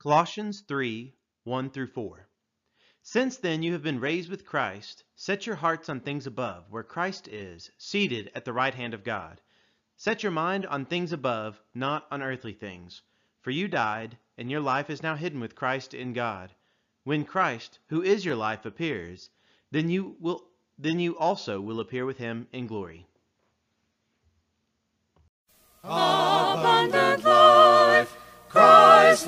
Colossians 3 1 through 4. Since then you have been raised with Christ, set your hearts on things above, where Christ is, seated at the right hand of God. Set your mind on things above, not on earthly things. For you died, and your life is now hidden with Christ in God. When Christ, who is your life, appears, then you will then you also will appear with him in glory. Abundant life, Christ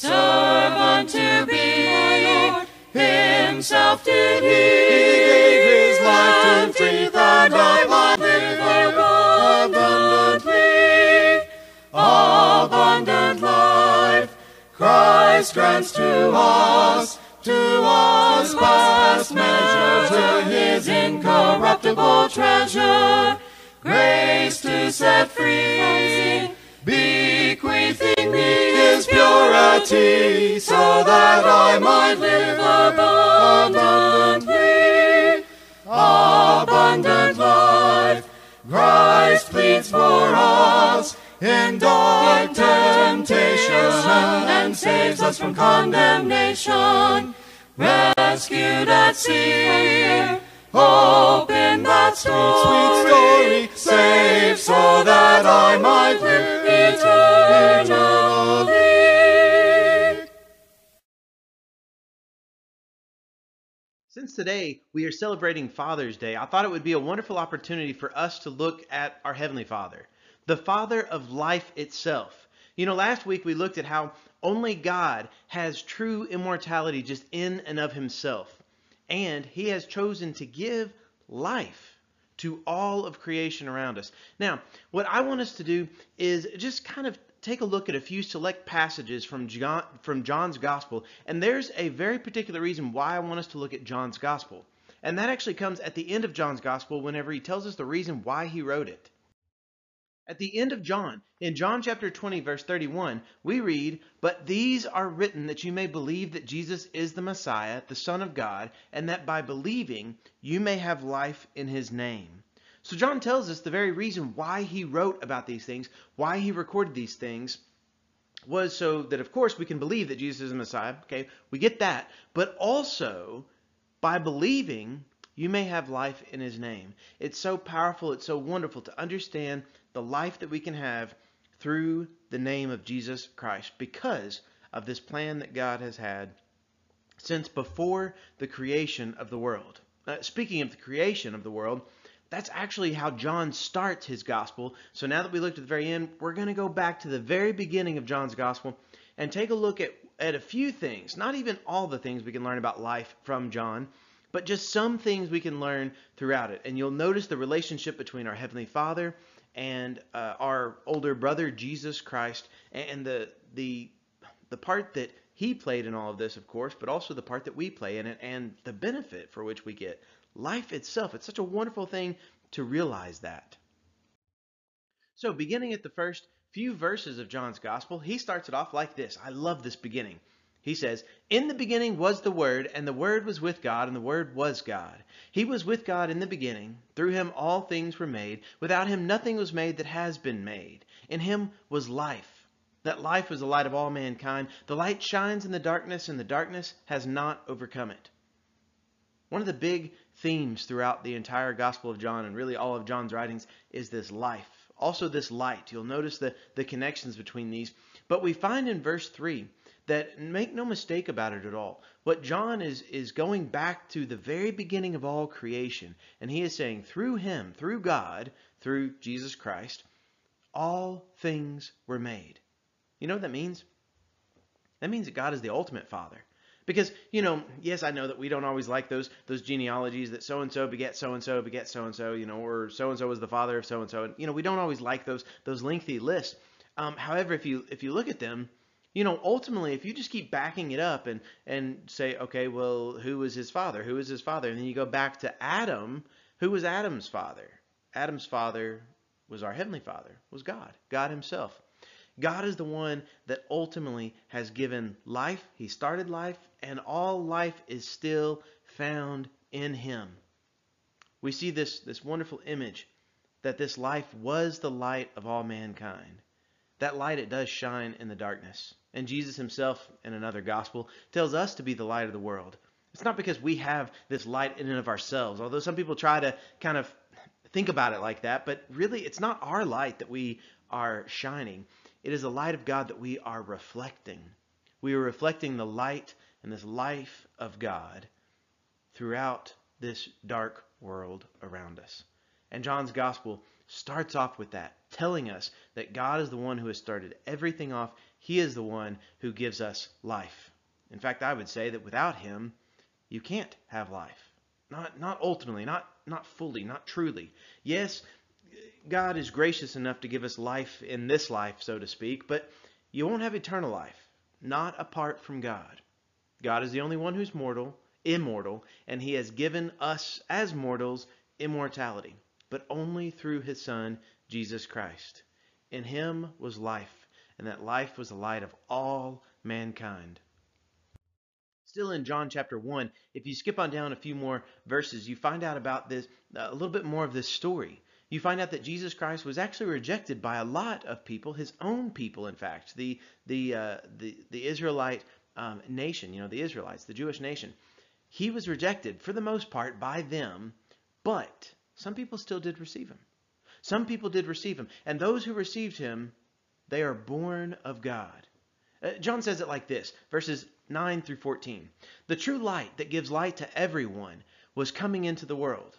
Servant to be, a Lord, himself did he, gave his life to the that I might live abundantly. Abundant life, Christ grants to us, to us past measure, to his incorruptible treasure, grace to set free, me his purity, so that I might live abundantly. Abundant life, Christ pleads for us in dark temptation and saves us from condemnation. Rescued at sea, hope in that sweet, sweet story, saved so that I might live eternally. Since today we are celebrating Father's Day, I thought it would be a wonderful opportunity for us to look at our Heavenly Father, the Father of life itself. You know, last week we looked at how only God has true immortality just in and of Himself, and He has chosen to give life to all of creation around us. Now, what I want us to do is just kind of take a look at a few select passages from John, from John's Gospel, and there's a very particular reason why I want us to look at John's Gospel. And that actually comes at the end of John's Gospel whenever he tells us the reason why he wrote it. At the end of John, in John chapter 20, verse 31, we read, But these are written that you may believe that Jesus is the Messiah, the Son of God, and that by believing you may have life in his name. So John tells us the very reason why he wrote about these things, why he recorded these things, was so that, of course, we can believe that Jesus is the Messiah. Okay, we get that. But also, by believing, you may have life in his name. It's so powerful, it's so wonderful to understand the life that we can have through the name of Jesus Christ because of this plan that God has had since before the creation of the world. Uh, speaking of the creation of the world, that's actually how John starts his gospel. So now that we looked at the very end, we're going to go back to the very beginning of John's gospel and take a look at, at a few things, not even all the things we can learn about life from John, but just some things we can learn throughout it. And you'll notice the relationship between our Heavenly Father and uh, our older brother Jesus Christ, and the the the part that he played in all of this, of course, but also the part that we play in it, and the benefit for which we get. Life itself, it's such a wonderful thing to realize that. So, beginning at the first few verses of John's Gospel, he starts it off like this. I love this beginning. He says, In the beginning was the Word, and the Word was with God, and the Word was God. He was with God in the beginning. Through him all things were made. Without him nothing was made that has been made. In him was life. That life was the light of all mankind. The light shines in the darkness, and the darkness has not overcome it. One of the big themes throughout the entire Gospel of John, and really all of John's writings, is this life. Also, this light. You'll notice the, the connections between these. But we find in verse 3 that make no mistake about it at all. What John is is going back to the very beginning of all creation, and he is saying through him, through God, through Jesus Christ, all things were made. You know what that means? That means that God is the ultimate father. Because, you know, yes, I know that we don't always like those those genealogies that so and so beget so and so beget so and so, you know, or so and so was the father of so and so. And you know, we don't always like those those lengthy lists. Um, however, if you if you look at them, you know, ultimately, if you just keep backing it up and and say, okay, well, who was his father? Who was his father? And then you go back to Adam. Who was Adam's father? Adam's father was our heavenly father, was God, God Himself. God is the one that ultimately has given life. He started life, and all life is still found in Him. we see this, this wonderful image that this life was the light of all mankind. That light, it does shine in the darkness. And Jesus himself, in another gospel, tells us to be the light of the world. It's not because we have this light in and of ourselves, although some people try to kind of think about it like that, but really it's not our light that we are shining. It is the light of God that we are reflecting. We are reflecting the light and this life of God throughout this dark world around us. And John's gospel starts off with that, telling us that God is the one who has started everything off. He is the one who gives us life. In fact, I would say that without him, you can't have life. Not not ultimately, not not fully, not truly. Yes, God is gracious enough to give us life in this life, so to speak, but you won't have eternal life, not apart from God. God is the only one who's mortal, immortal, and he has given us as mortals immortality but only through his Son, Jesus Christ. In him was life, and that life was the light of all mankind. Still in John chapter 1, if you skip on down a few more verses, you find out about this, a little bit more of this story. You find out that Jesus Christ was actually rejected by a lot of people, his own people, in fact, the the uh, the, the Israelite um, nation, you know, the Israelites, the Jewish nation. He was rejected for the most part by them, but some people still did receive him. Some people did receive him. And those who received him, they are born of God. Uh, John says it like this verses 9 through 14. The true light that gives light to everyone was coming into the world.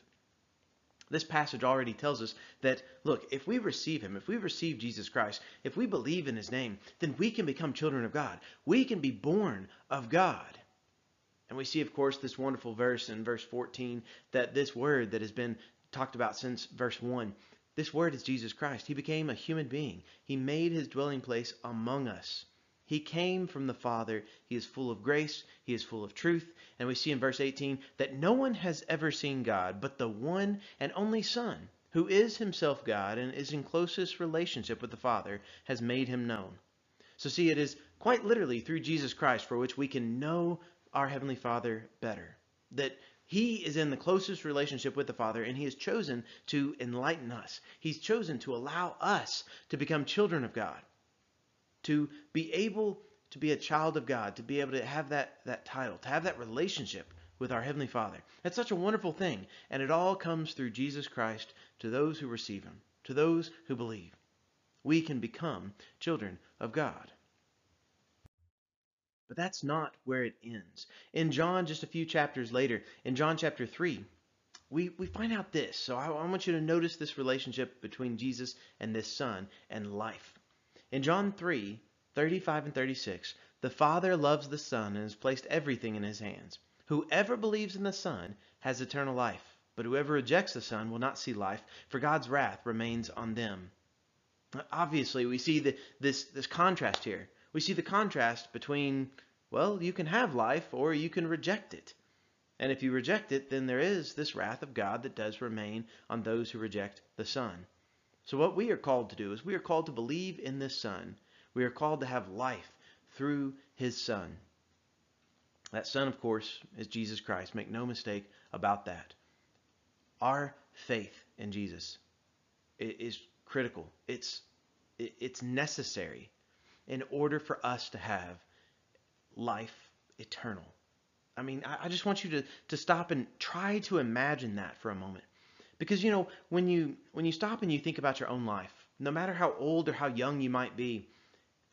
This passage already tells us that, look, if we receive him, if we receive Jesus Christ, if we believe in his name, then we can become children of God. We can be born of God. And we see, of course, this wonderful verse in verse 14 that this word that has been talked about since verse 1. This word is Jesus Christ. He became a human being. He made his dwelling place among us. He came from the Father. He is full of grace. He is full of truth. And we see in verse 18 that no one has ever seen God but the one and only Son, who is himself God and is in closest relationship with the Father, has made him known. So, see, it is quite literally through Jesus Christ for which we can know our Heavenly Father better. That he is in the closest relationship with the Father, and He has chosen to enlighten us. He's chosen to allow us to become children of God, to be able to be a child of God, to be able to have that, that title, to have that relationship with our Heavenly Father. That's such a wonderful thing, and it all comes through Jesus Christ to those who receive Him, to those who believe. We can become children of God. But that's not where it ends. In John, just a few chapters later, in John chapter 3, we, we find out this. So I, I want you to notice this relationship between Jesus and this Son and life. In John 3, 35 and 36, the Father loves the Son and has placed everything in his hands. Whoever believes in the Son has eternal life, but whoever rejects the Son will not see life, for God's wrath remains on them. Obviously, we see the, this, this contrast here we see the contrast between, well, you can have life or you can reject it. And if you reject it, then there is this wrath of God that does remain on those who reject the Son. So, what we are called to do is we are called to believe in this Son. We are called to have life through his Son. That Son, of course, is Jesus Christ. Make no mistake about that. Our faith in Jesus is critical. It's it's necessary in order for us to have life eternal. I mean, I, just want you to, to stop and try to imagine that for a moment. Because you know, when you when you stop and you think about your own life, no matter how old or how young you might be,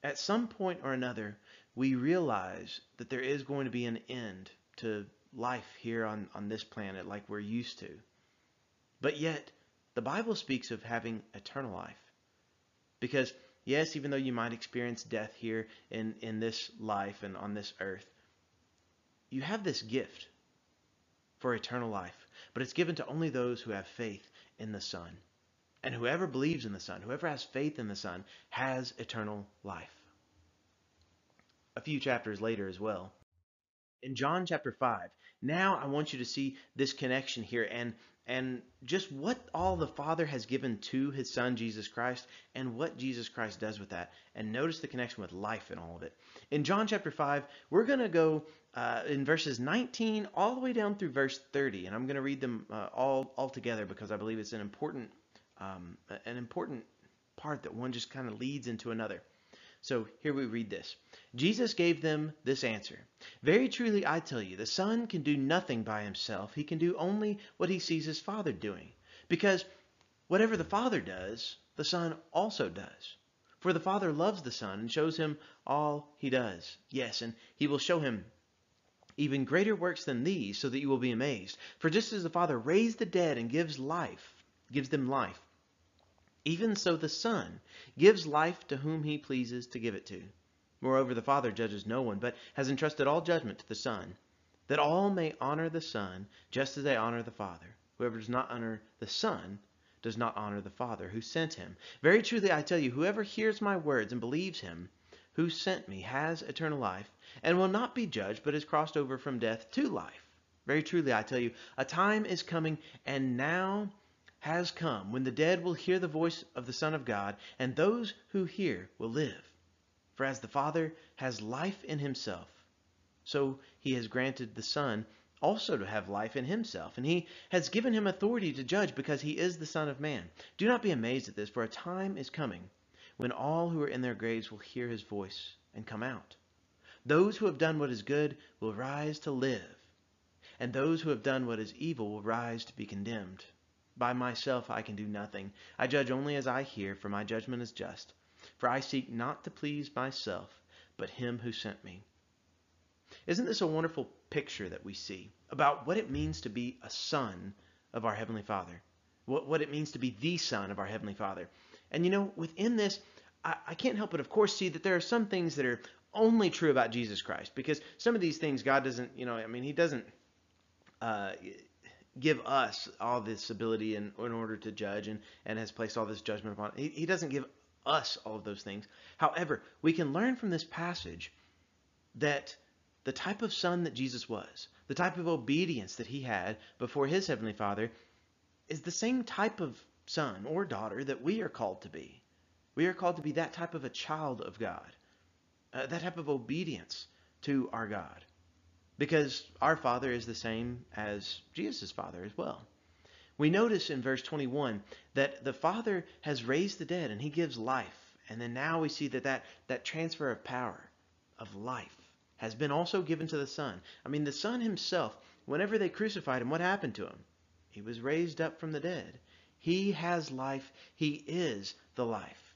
at some point or another, we realize that there is going to be an end to life here on, on this planet like we're used to. But yet, the Bible speaks of having eternal life. Because Yes, even though you might experience death here in, in this life and on this earth, you have this gift for eternal life. But it's given to only those who have faith in the Son. And whoever believes in the Son, whoever has faith in the Son, has eternal life. A few chapters later as well. In John chapter 5, now I want you to see this connection here and and just what all the Father has given to his Son, Jesus Christ, and what Jesus Christ does with that. And notice the connection with life in all of it. In John chapter 5, we're going to go uh, in verses 19 all the way down through verse 30. And I'm going to read them uh, all, all together because I believe it's an important, um, an important part that one just kind of leads into another. So here we read this. Jesus gave them this answer Very truly I tell you, the Son can do nothing by himself. He can do only what he sees his Father doing. Because whatever the Father does, the Son also does. For the Father loves the Son and shows him all he does. Yes, and he will show him even greater works than these, so that you will be amazed. For just as the Father raised the dead and gives life, gives them life, even so the Son gives life to whom he pleases to give it to. Moreover, the Father judges no one, but has entrusted all judgment to the Son, that all may honor the Son just as they honor the Father. Whoever does not honor the Son does not honor the Father who sent him. Very truly I tell you, whoever hears my words and believes him who sent me has eternal life, and will not be judged, but is crossed over from death to life. Very truly I tell you, a time is coming, and now has come when the dead will hear the voice of the Son of God, and those who hear will live. For as the Father has life in himself, so he has granted the Son also to have life in himself, and he has given him authority to judge because he is the Son of Man. Do not be amazed at this, for a time is coming when all who are in their graves will hear his voice and come out. Those who have done what is good will rise to live, and those who have done what is evil will rise to be condemned. By myself I can do nothing. I judge only as I hear, for my judgment is just. For I seek not to please myself, but him who sent me. Isn't this a wonderful picture that we see about what it means to be a son of our Heavenly Father? What, what it means to be the son of our Heavenly Father. And you know, within this, I, I can't help but, of course, see that there are some things that are only true about Jesus Christ because some of these things God doesn't, you know, I mean, He doesn't. Uh, give us all this ability in, in order to judge and, and has placed all this judgment upon. He, he doesn't give us all of those things. However, we can learn from this passage that the type of son that Jesus was, the type of obedience that he had before his heavenly Father, is the same type of son or daughter that we are called to be. We are called to be that type of a child of God, uh, that type of obedience to our God because our Father is the same as Jesus' Father as well. We notice in verse 21 that the Father has raised the dead and he gives life. And then now we see that that, that transfer of power, of life, has been also given to the Son. I mean, the Son himself, whenever they crucified him, what happened to him? He was raised up from the dead. He has life. He is the life.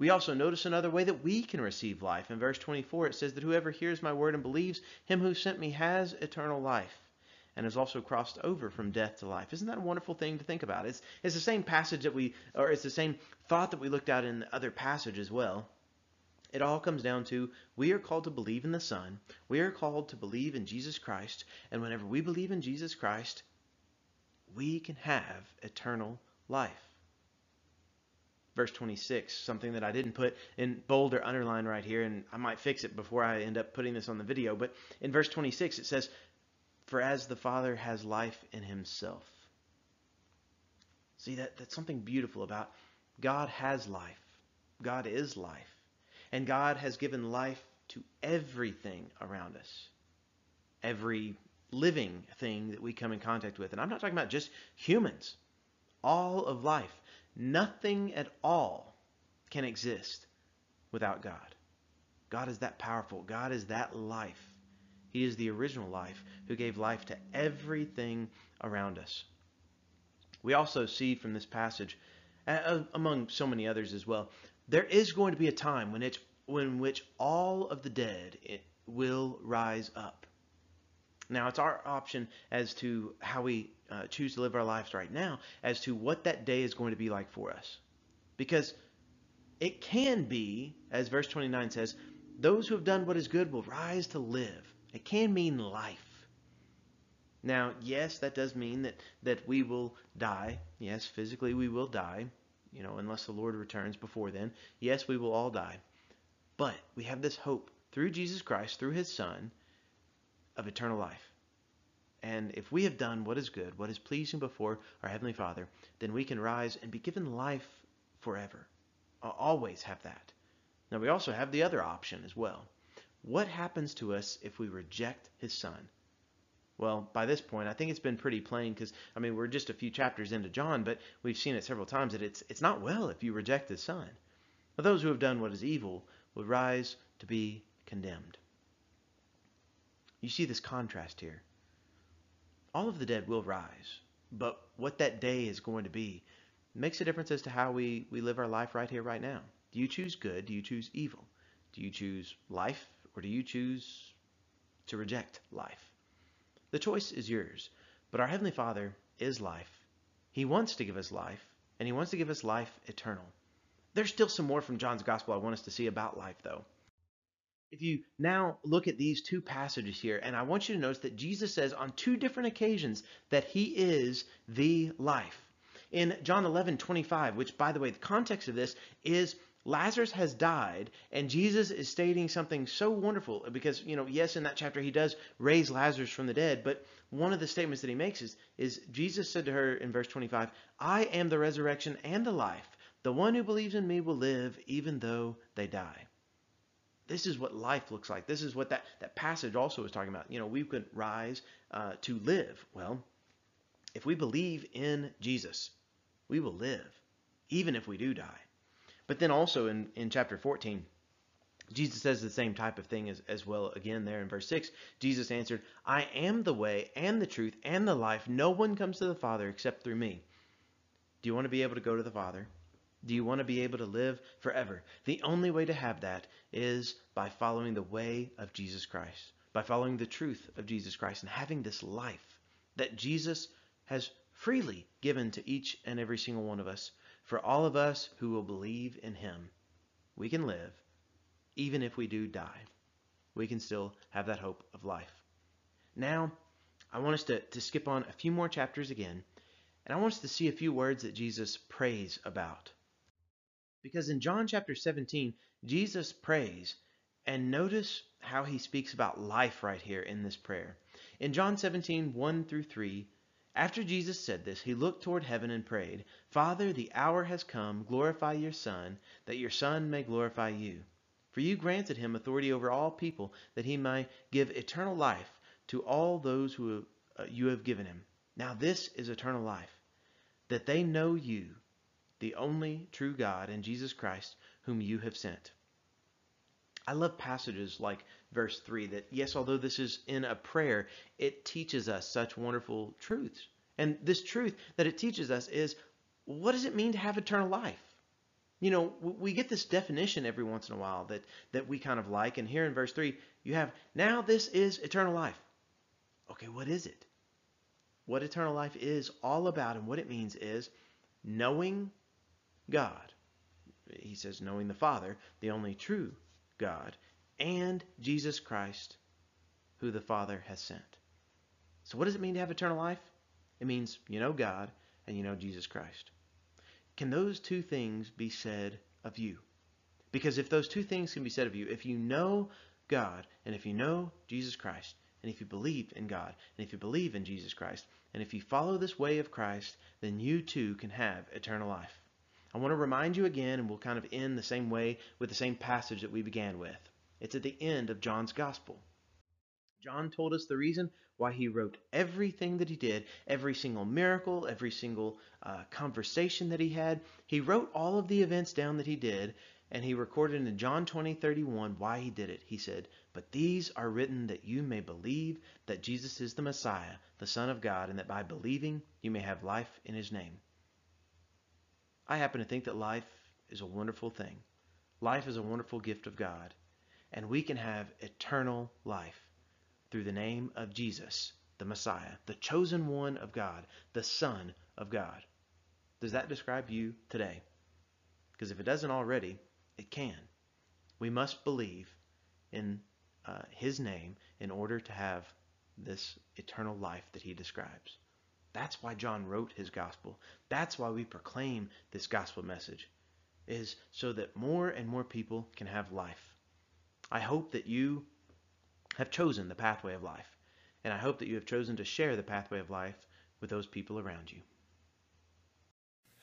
We also notice another way that we can receive life. In verse 24, it says that whoever hears my word and believes him who sent me has eternal life and has also crossed over from death to life. Isn't that a wonderful thing to think about? It's, it's the same passage that we, or it's the same thought that we looked at in the other passage as well. It all comes down to we are called to believe in the Son. We are called to believe in Jesus Christ. And whenever we believe in Jesus Christ, we can have eternal life verse 26, something that I didn't put in bold or underline right here, and I might fix it before I end up putting this on the video. But in verse 26, it says, For as the Father has life in himself. See, that, that's something beautiful about God has life. God is life. And God has given life to everything around us. Every living thing that we come in contact with. And I'm not talking about just humans. All of life. Nothing at all can exist without God. God is that powerful. God is that life. He is the original life who gave life to everything around us. We also see from this passage, among so many others as well, there is going to be a time when it's when which all of the dead will rise up. Now, it's our option as to how we uh, choose to live our lives right now as to what that day is going to be like for us. Because it can be, as verse 29 says, those who have done what is good will rise to live. It can mean life. Now, yes, that does mean that, that we will die. Yes, physically we will die, you know, unless the Lord returns before then. Yes, we will all die. But we have this hope through Jesus Christ, through his Son, of eternal life. And if we have done what is good, what is pleasing before our Heavenly Father, then we can rise and be given life forever. I'll always have that. Now, we also have the other option as well. What happens to us if we reject His Son? Well, by this point, I think it's been pretty plain because, I mean, we're just a few chapters into John, but we've seen it several times that it's, it's not well if you reject His Son. But those who have done what is evil will rise to be condemned. You see this contrast here. All of the dead will rise, but what that day is going to be makes a difference as to how we, we live our life right here, right now. Do you choose good? Do you choose evil? Do you choose life or do you choose to reject life? The choice is yours, but our Heavenly Father is life. He wants to give us life, and He wants to give us life eternal. There's still some more from John's Gospel I want us to see about life, though. If you now look at these two passages here, and I want you to notice that Jesus says on two different occasions that He is the life. In John 11, 25, which, by the way, the context of this is Lazarus has died, and Jesus is stating something so wonderful because, you know, yes, in that chapter he does raise Lazarus from the dead, but one of the statements that he makes is, is Jesus said to her in verse 25, I am the resurrection and the life. The one who believes in me will live even though they die. This is what life looks like. This is what that, that passage also is talking about. You know, we could rise uh, to live. Well, if we believe in Jesus, we will live, even if we do die. But then also in, in chapter 14, Jesus says the same type of thing as, as well again there in verse 6. Jesus answered, I am the way and the truth and the life. No one comes to the Father except through me. Do you want to be able to go to the Father? Do you want to be able to live forever? The only way to have that is by following the way of Jesus Christ, by following the truth of Jesus Christ and having this life that Jesus has freely given to each and every single one of us for all of us who will believe in him, we can live even if we do die. We can still have that hope of life. Now, I want us to, to skip on a few more chapters again, and I want us to see a few words that Jesus prays about. Because in John chapter 17, Jesus prays, and notice how he speaks about life right here in this prayer. In John 17, 1 through 3, after Jesus said this, he looked toward heaven and prayed, Father, the hour has come. Glorify your Son, that your Son may glorify you. For you granted him authority over all people, that he might give eternal life to all those who uh, you have given him. Now this is eternal life, that they know you, the only true God, and Jesus Christ, whom you have sent. I love passages like verse 3 that, yes, although this is in a prayer, it teaches us such wonderful truths. And this truth that it teaches us is what does it mean to have eternal life? You know, we get this definition every once in a while that, that we kind of like. And here in verse 3, you have, now this is eternal life. Okay, what is it? What eternal life is all about and what it means is knowing God. He says, knowing the Father, the only true God, and Jesus Christ, who the Father has sent. So, what does it mean to have eternal life? It means you know God and you know Jesus Christ. Can those two things be said of you? Because if those two things can be said of you, if you know God and if you know Jesus Christ, and if you believe in God, and if you believe in Jesus Christ, and if you follow this way of Christ, then you too can have eternal life. I want to remind you again, and we'll kind of end the same way with the same passage that we began with. It's at the end of John's Gospel. John told us the reason why he wrote everything that he did, every single miracle, every single uh, conversation that he had. He wrote all of the events down that he did, and he recorded in John 20, 31 why he did it. He said, But these are written that you may believe that Jesus is the Messiah, the Son of God, and that by believing you may have life in his name. I happen to think that life is a wonderful thing. Life is a wonderful gift of God, and we can have eternal life through the name of Jesus, the Messiah, the chosen one of God, the Son of God. Does that describe you today? Because if it doesn't already, it can. We must believe in uh, His name in order to have this eternal life that he describes. That's why John wrote his gospel. That's why we proclaim this gospel message, is so that more and more people can have life. I hope that you have chosen the pathway of life, and I hope that you have chosen to share the pathway of life with those people around you.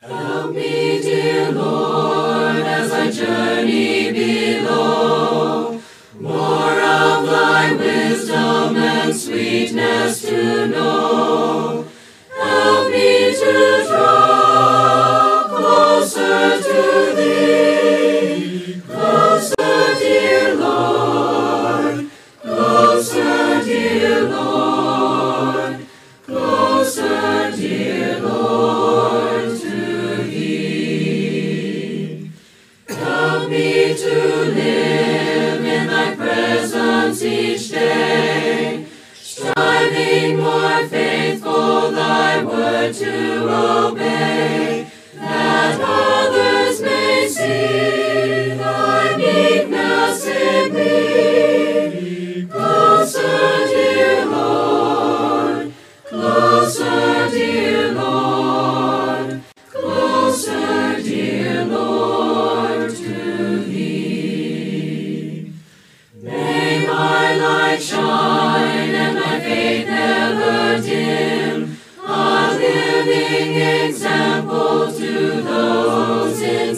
Help me, dear Lord, as I journey below, more of thy wisdom and sweetness to know. Dear Lord, closer, dear shine and my faith never dim, a living example to those in